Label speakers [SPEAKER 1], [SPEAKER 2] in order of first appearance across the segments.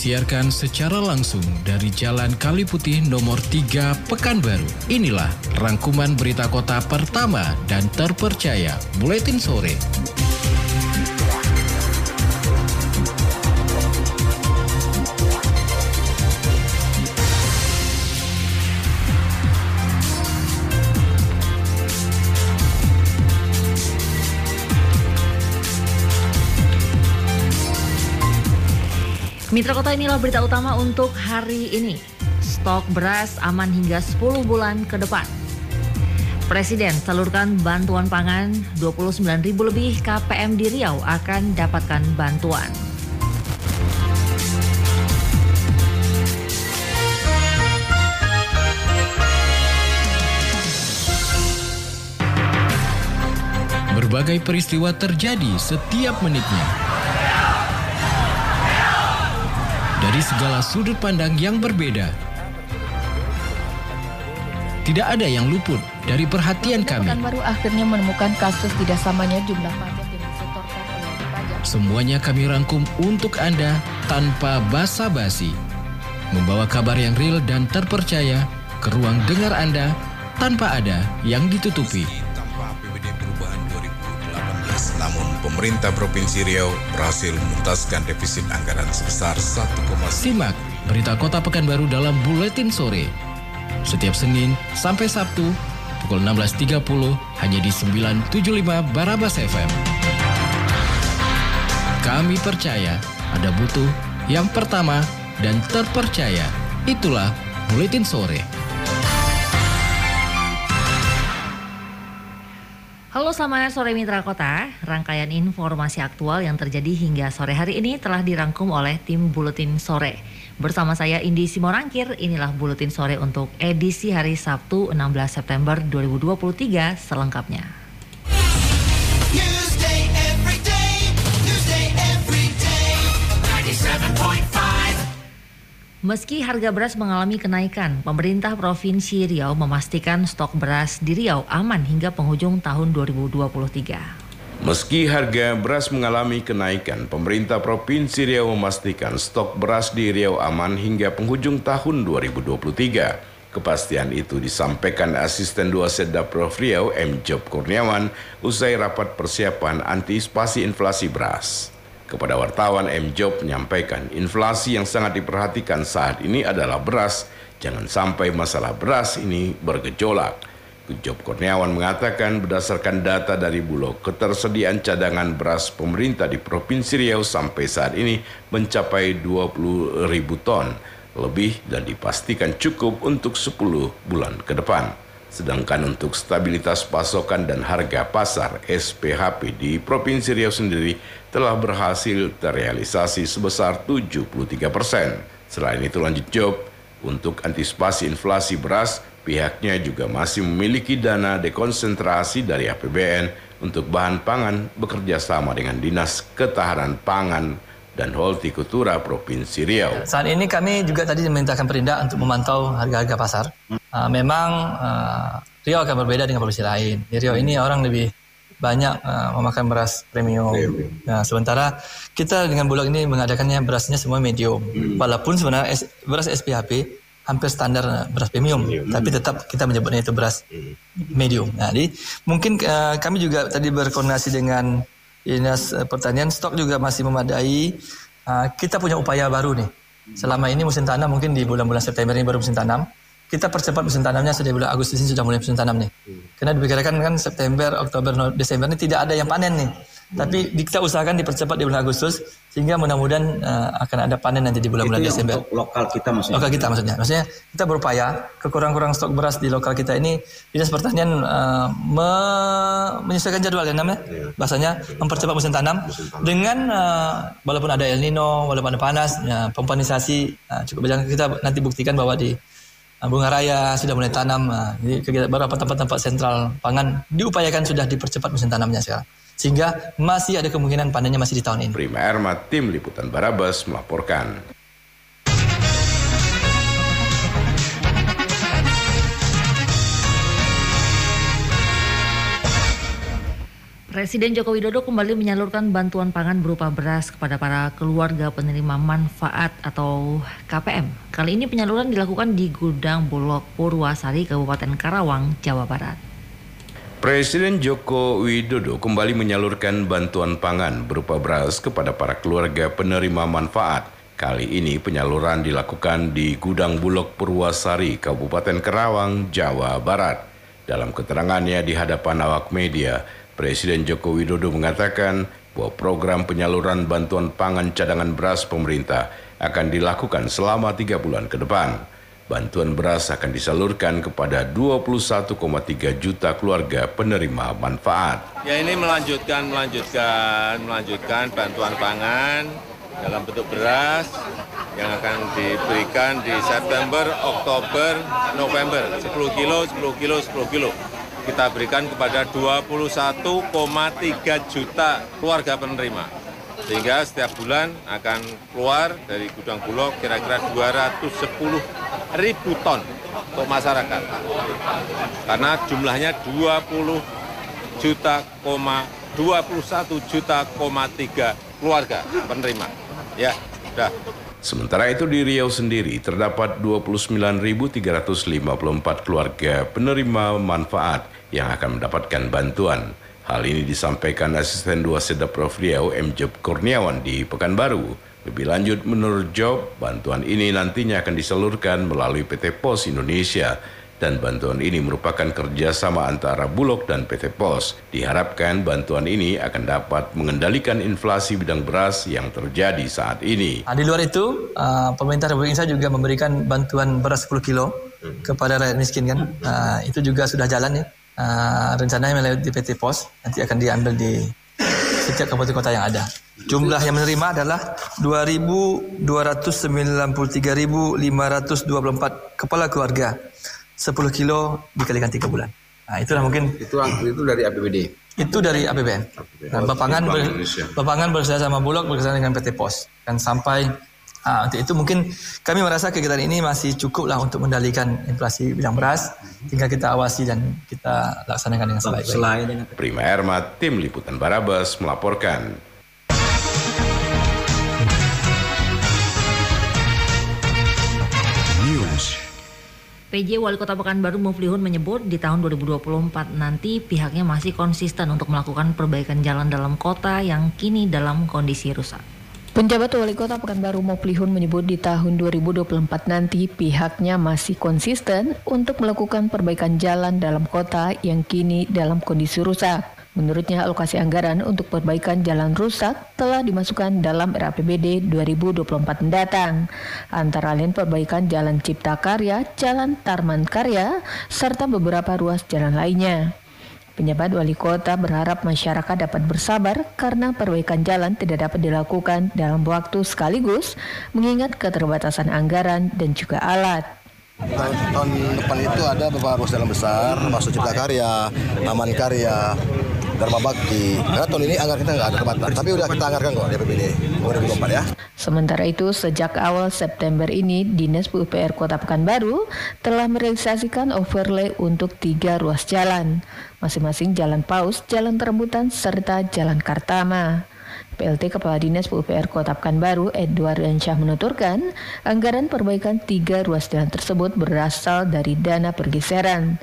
[SPEAKER 1] disiarkan secara langsung dari Jalan Kali Putih nomor 3 Pekanbaru. Inilah rangkuman berita kota pertama dan terpercaya Buletin Sore.
[SPEAKER 2] Mitra Kota inilah berita utama untuk hari ini. Stok beras aman hingga 10 bulan ke depan. Presiden salurkan bantuan pangan 29 ribu lebih KPM di Riau akan dapatkan bantuan.
[SPEAKER 1] Berbagai peristiwa terjadi setiap menitnya. Dari segala sudut pandang yang berbeda. Tidak ada yang luput dari perhatian kami.
[SPEAKER 3] baru akhirnya menemukan kasus tidak samanya jumlah pajak yang disetorkan oleh pajak.
[SPEAKER 1] Semuanya kami rangkum untuk Anda tanpa basa-basi. Membawa kabar yang real dan terpercaya ke ruang dengar Anda tanpa ada yang ditutupi.
[SPEAKER 4] Pemerintah Provinsi Riau berhasil menuntaskan defisit anggaran sebesar 1,9
[SPEAKER 1] Simak berita Kota Pekanbaru dalam Buletin Sore. Setiap Senin sampai Sabtu pukul 16.30 hanya di 975 Barabas FM. Kami percaya Anda butuh yang pertama dan terpercaya. Itulah Buletin Sore.
[SPEAKER 2] Halo selamat sore Mitra Kota. Rangkaian informasi aktual yang terjadi hingga sore hari ini telah dirangkum oleh tim Buletin Sore. Bersama saya Indi Simorangkir, inilah Buletin Sore untuk edisi hari Sabtu 16 September 2023 selengkapnya. Meski harga beras mengalami kenaikan, pemerintah Provinsi Riau memastikan stok beras di Riau aman hingga penghujung tahun 2023.
[SPEAKER 5] Meski harga beras mengalami kenaikan, pemerintah Provinsi Riau memastikan stok beras di Riau aman hingga penghujung tahun 2023. Kepastian itu disampaikan Asisten 2 Setda Prof Riau M. Job Kurniawan usai rapat persiapan antisipasi inflasi beras. Kepada wartawan M. Job menyampaikan inflasi yang sangat diperhatikan saat ini adalah beras. Jangan sampai masalah beras ini bergejolak. Job Kurniawan mengatakan berdasarkan data dari Bulog, ketersediaan cadangan beras pemerintah di Provinsi Riau sampai saat ini mencapai 20 ribu ton lebih dan dipastikan cukup untuk 10 bulan ke depan. Sedangkan untuk stabilitas pasokan dan harga pasar SPHP di Provinsi Riau sendiri telah berhasil terrealisasi sebesar 73 persen. Selain itu lanjut Job, untuk antisipasi inflasi beras, pihaknya juga masih memiliki dana dekonsentrasi dari APBN untuk bahan pangan bekerja sama dengan Dinas Ketahanan Pangan dan Hortikultura Provinsi Riau.
[SPEAKER 6] Saat ini kami juga tadi memerintahkan Perindak untuk memantau harga-harga pasar. Uh, memang uh, Riau akan berbeda dengan provinsi lain. Di Riau ini orang lebih banyak uh, memakan beras premium. Nah, sementara kita dengan Bulog ini mengadakannya berasnya semua medium. Walaupun sebenarnya S- beras SPHP hampir standar beras premium, tapi tetap kita menyebutnya itu beras medium. Nah, jadi mungkin uh, kami juga tadi berkoordinasi dengan Dinas uh, Pertanian, stok juga masih memadai. Uh, kita punya upaya baru nih. Selama ini musim tanam mungkin di bulan-bulan September ini baru musim tanam. Kita percepat musim tanamnya sejak bulan Agustus ini sudah mulai musim tanam nih. Karena diperkirakan kan September, Oktober, Desember ini tidak ada yang panen nih. Tapi kita usahakan dipercepat di bulan Agustus sehingga mudah-mudahan uh, akan ada panen nanti di bulan-bulan Desember.
[SPEAKER 7] untuk lokal kita maksudnya.
[SPEAKER 6] Lokal kita maksudnya. Maksudnya kita berupaya kekurang-kurang stok beras di lokal kita ini Dinas Pertanian uh, me- menyesuaikan jadwal ya namanya. Bahasanya mempercepat musim tanam dengan uh, walaupun ada El Nino, walaupun ada panas, ya, pompanisasi uh, cukup berjalan kita nanti buktikan bahwa di uh, Bunga Raya sudah mulai tanam. jadi beberapa tempat-tempat sentral pangan diupayakan sudah dipercepat musim tanamnya sekarang. Sehingga masih ada kemungkinan panennya masih di tahun ini.
[SPEAKER 5] Prima Erma, Tim Liputan Barabas melaporkan.
[SPEAKER 2] Presiden Joko Widodo kembali menyalurkan bantuan pangan berupa beras kepada para keluarga penerima manfaat atau KPM. Kali ini penyaluran dilakukan di Gudang Bulog Purwasari, Kabupaten Karawang, Jawa Barat.
[SPEAKER 5] Presiden Joko Widodo kembali menyalurkan bantuan pangan berupa beras kepada para keluarga penerima manfaat. Kali ini penyaluran dilakukan di Gudang Bulog Purwasari, Kabupaten Karawang, Jawa Barat. Dalam keterangannya di hadapan awak media, Presiden Joko Widodo mengatakan bahwa program penyaluran bantuan pangan cadangan beras pemerintah akan dilakukan selama tiga bulan ke depan. Bantuan beras akan disalurkan kepada 21,3 juta keluarga penerima manfaat.
[SPEAKER 7] Ya ini melanjutkan, melanjutkan, melanjutkan bantuan pangan dalam bentuk beras yang akan diberikan di September, Oktober, November. 10 kilo, 10 kilo, 10 kilo kita berikan kepada 21,3 juta keluarga penerima. Sehingga setiap bulan akan keluar dari gudang bulog kira-kira 210 ribu ton untuk masyarakat. Karena jumlahnya 20 juta, 21 juta, 3 keluarga penerima. Ya, sudah.
[SPEAKER 5] Sementara itu di Riau sendiri terdapat 29.354 keluarga penerima manfaat yang akan mendapatkan bantuan. Hal ini disampaikan Asisten 2 Sedap Prof Riau M. Job Kurniawan di Pekanbaru. Lebih lanjut menurut Job, bantuan ini nantinya akan disalurkan melalui PT POS Indonesia dan bantuan ini merupakan kerjasama antara Bulog dan PT POS. Diharapkan bantuan ini akan dapat mengendalikan inflasi bidang beras yang terjadi saat ini.
[SPEAKER 6] Nah, di luar itu, uh, pemerintah Republik Indonesia juga memberikan bantuan beras 10 kilo kepada rakyat miskin kan. Uh, itu juga sudah jalan ya. Uh, rencananya melalui PT POS nanti akan diambil di setiap kabupaten kota yang ada. Jumlah yang menerima adalah 2.293.524 kepala keluarga. 10 kilo dikalikan 3 bulan. Nah, itulah mungkin
[SPEAKER 8] Itu itu dari APBD.
[SPEAKER 6] itu dari APBN. Nah, Bapangan ber, Bapangan bersama sama Bulog bersama dengan PT POS. Dan sampai ah, untuk itu mungkin kami merasa kegiatan ini masih cukup lah untuk mendalikan inflasi bidang beras. Tinggal kita awasi dan kita laksanakan dengan sebaik-baiknya.
[SPEAKER 8] Selain dengan
[SPEAKER 5] Prima Ermat, Tim Liputan Barabas melaporkan.
[SPEAKER 2] PJ Wali Kota Pekanbaru Muflihun menyebut di tahun 2024 nanti pihaknya masih konsisten untuk melakukan perbaikan jalan dalam kota yang kini dalam kondisi rusak.
[SPEAKER 3] Penjabat Wali Kota Pekanbaru Moplihun menyebut di tahun 2024 nanti pihaknya masih konsisten untuk melakukan perbaikan jalan dalam kota yang kini dalam kondisi rusak. Menurutnya alokasi anggaran untuk perbaikan jalan rusak telah dimasukkan dalam RAPBD 2024 mendatang. Antara lain perbaikan Jalan Cipta Karya, Jalan Tarman Karya, serta beberapa ruas jalan lainnya. Penjabat wali kota berharap masyarakat dapat bersabar karena perbaikan jalan tidak dapat dilakukan dalam waktu sekaligus mengingat keterbatasan anggaran dan juga alat.
[SPEAKER 9] Tahun, tahun depan itu ada beberapa ruas jalan besar, masuk Cipta Karya, Taman Karya, Dharma Bakti. Karena tahun ini anggaran kita nggak ada tempatan, tapi udah kita anggarkan kok di APBD 2024 ya.
[SPEAKER 3] Sementara itu, sejak awal September ini, Dinas PUPR Kota Pekanbaru telah merealisasikan overlay untuk tiga ruas jalan, masing-masing Jalan Paus, Jalan Terembutan, serta Jalan Kartama. PLT Kepala Dinas PUPR Kota Pekanbaru, Edward Rensyah menuturkan, anggaran perbaikan tiga ruas jalan tersebut berasal dari dana pergeseran.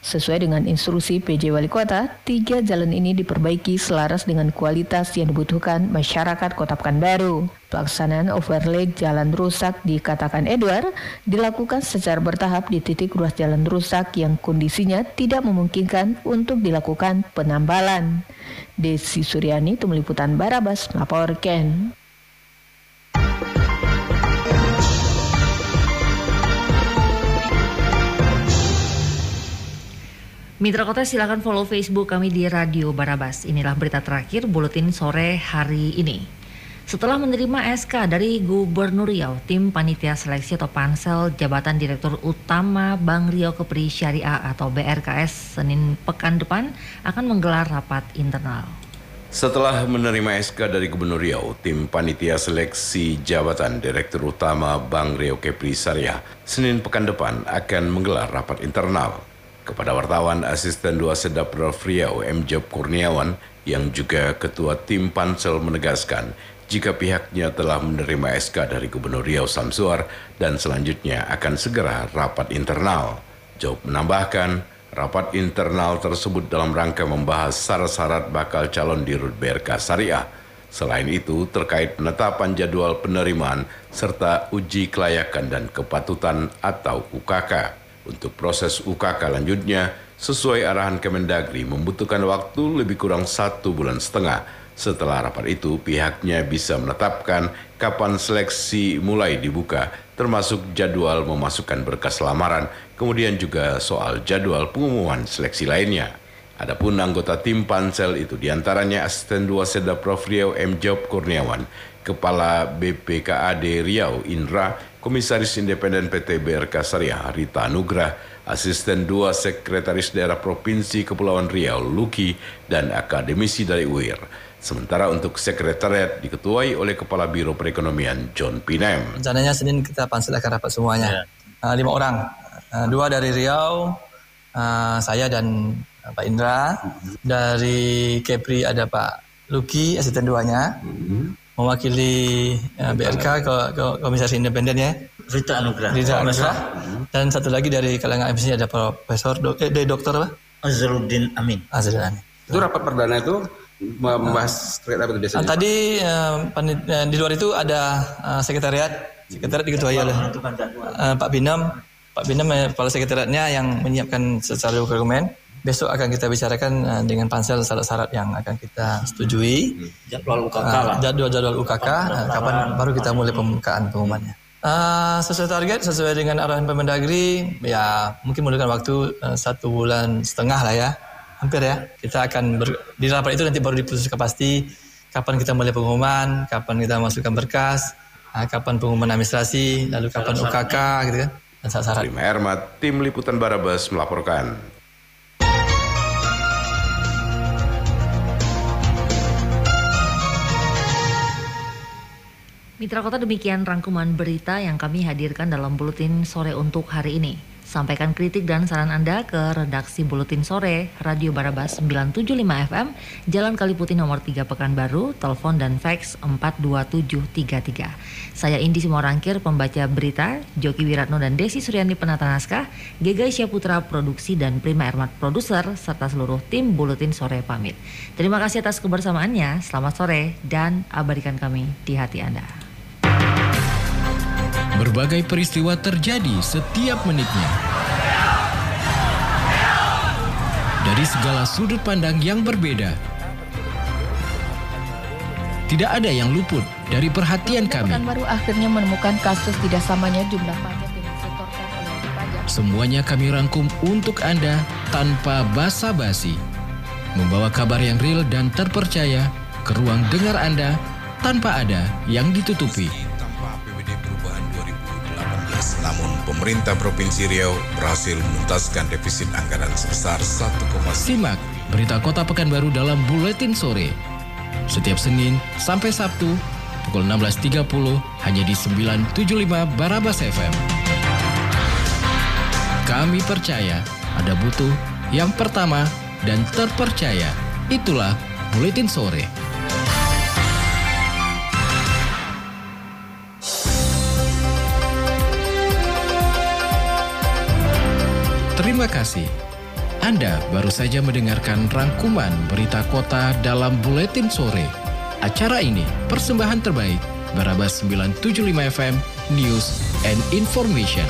[SPEAKER 3] Sesuai dengan instruksi PJ Wali Kota, tiga jalan ini diperbaiki selaras dengan kualitas yang dibutuhkan masyarakat Kota Pekanbaru. Pelaksanaan overlay jalan rusak dikatakan Edward dilakukan secara bertahap di titik ruas jalan rusak yang kondisinya tidak memungkinkan untuk dilakukan penambalan. Desi Suryani, Tim Liputan Barabas, melaporkan.
[SPEAKER 2] Mitra Kota silakan follow Facebook kami di Radio Barabas. Inilah berita terakhir buletin sore hari ini. Setelah menerima SK dari Gubernur Riau, tim panitia seleksi atau pansel Jabatan Direktur Utama Bank Riau Kepri Syariah atau BRKS Senin pekan depan akan menggelar rapat internal.
[SPEAKER 5] Setelah menerima SK dari Gubernur Riau, tim panitia seleksi jabatan Direktur Utama Bank Riau Kepri Syariah Senin pekan depan akan menggelar rapat internal. Kepada wartawan, Asisten 2 Sedap Riau M. Job Kurniawan yang juga ketua tim pansel menegaskan jika pihaknya telah menerima SK dari Gubernur Riau Samsuar dan selanjutnya akan segera rapat internal. Job menambahkan, rapat internal tersebut dalam rangka membahas syarat-syarat bakal calon di Rut BRK Syariah. Selain itu, terkait penetapan jadwal penerimaan serta uji kelayakan dan kepatutan atau UKK. Untuk proses UKK lanjutnya, sesuai arahan Kemendagri membutuhkan waktu lebih kurang satu bulan setengah. Setelah rapat itu, pihaknya bisa menetapkan kapan seleksi mulai dibuka, termasuk jadwal memasukkan berkas lamaran, kemudian juga soal jadwal pengumuman seleksi lainnya. Adapun anggota tim pansel itu di antaranya Asisten 2 Seda Prof Riau M. Job Kurniawan, Kepala BPKAD Riau Indra, Komisaris Independen PT BRK Syariah Rita Anugrah, Asisten 2 Sekretaris Daerah Provinsi Kepulauan Riau Luki, dan akademisi dari UIR. Sementara untuk sekretariat diketuai oleh Kepala Biro Perekonomian John Pinem.
[SPEAKER 6] Rencananya Senin kita pansel akan rapat semuanya. Uh, lima orang, Uh, dua dari Riau, uh, saya dan Pak Indra. Dari Kepri ada Pak Luki, asisten duanya. Mewakili uh, BRK, ko- ko- Komisaris Independen ya.
[SPEAKER 8] Rita Anugrah.
[SPEAKER 6] Rita Anugrah. Dan satu lagi dari kalangan MC ada Profesor, dok, eh, dari dokter apa?
[SPEAKER 8] Azharuddin Amin.
[SPEAKER 6] Azrani.
[SPEAKER 10] Itu rapat perdana itu membahas terkait apa itu biasanya?
[SPEAKER 6] tadi eh, panit- eh, di luar itu ada eh, sekretariat, sekretariat diketuai oleh eh, Pak Binem, Pak Binem eh, kepala sekretariatnya yang menyiapkan secara dokumen. Besok akan kita bicarakan eh, dengan pansel syarat-syarat yang akan kita setujui.
[SPEAKER 8] Jadwal UKK
[SPEAKER 6] Eh,
[SPEAKER 8] lah.
[SPEAKER 6] Jadwal-jadwal UKK, eh, kapan baru kita mulai pembukaan pengumumannya. Eh, sesuai target, sesuai dengan arahan Permendagri, ya mungkin membutuhkan waktu eh, satu bulan setengah lah ya, hampir ya. Kita akan ber- di rapat itu nanti baru diputuskan pasti kapan kita mulai pengumuman, kapan kita masukkan berkas, eh, kapan pengumuman administrasi, lalu kapan UKK gitu kan, dan syarat-syarat.
[SPEAKER 5] Prima Ermat, Tim Liputan Barabas melaporkan.
[SPEAKER 2] Mitra Kota demikian rangkuman berita yang kami hadirkan dalam Buletin Sore untuk hari ini. Sampaikan kritik dan saran Anda ke redaksi Buletin Sore Radio Barabas 975 FM, Jalan Kaliputi nomor 3 Pekanbaru, telepon dan fax 42733. Saya Indi Simorangkir, pembaca berita, Joki Wiratno dan Desi Suryani penata naskah, Gega Putra produksi dan Prima Ermat produser, serta seluruh tim Buletin Sore pamit. Terima kasih atas kebersamaannya, selamat sore, dan abadikan kami di hati Anda.
[SPEAKER 1] Berbagai peristiwa terjadi setiap menitnya. Dari segala sudut pandang yang berbeda. Tidak ada yang luput dari perhatian kami.
[SPEAKER 3] Pekanbaru akhirnya menemukan kasus tidak samanya jumlah pajak yang disetorkan oleh wajib pajak.
[SPEAKER 1] Semuanya kami rangkum untuk Anda tanpa basa-basi. Membawa kabar yang real dan terpercaya ke ruang dengar Anda tanpa ada yang ditutupi.
[SPEAKER 4] Pemerintah Provinsi Riau berhasil menuntaskan defisit anggaran sebesar 1,9
[SPEAKER 1] Simak berita Kota Pekanbaru dalam Buletin Sore. Setiap Senin sampai Sabtu pukul 16.30 hanya di 975 Barabas FM. Kami percaya ada butuh yang pertama dan terpercaya. Itulah Buletin Sore. Terima kasih. Anda baru saja mendengarkan rangkuman berita kota dalam Buletin Sore. Acara ini persembahan terbaik Barabas 975 FM News and Information.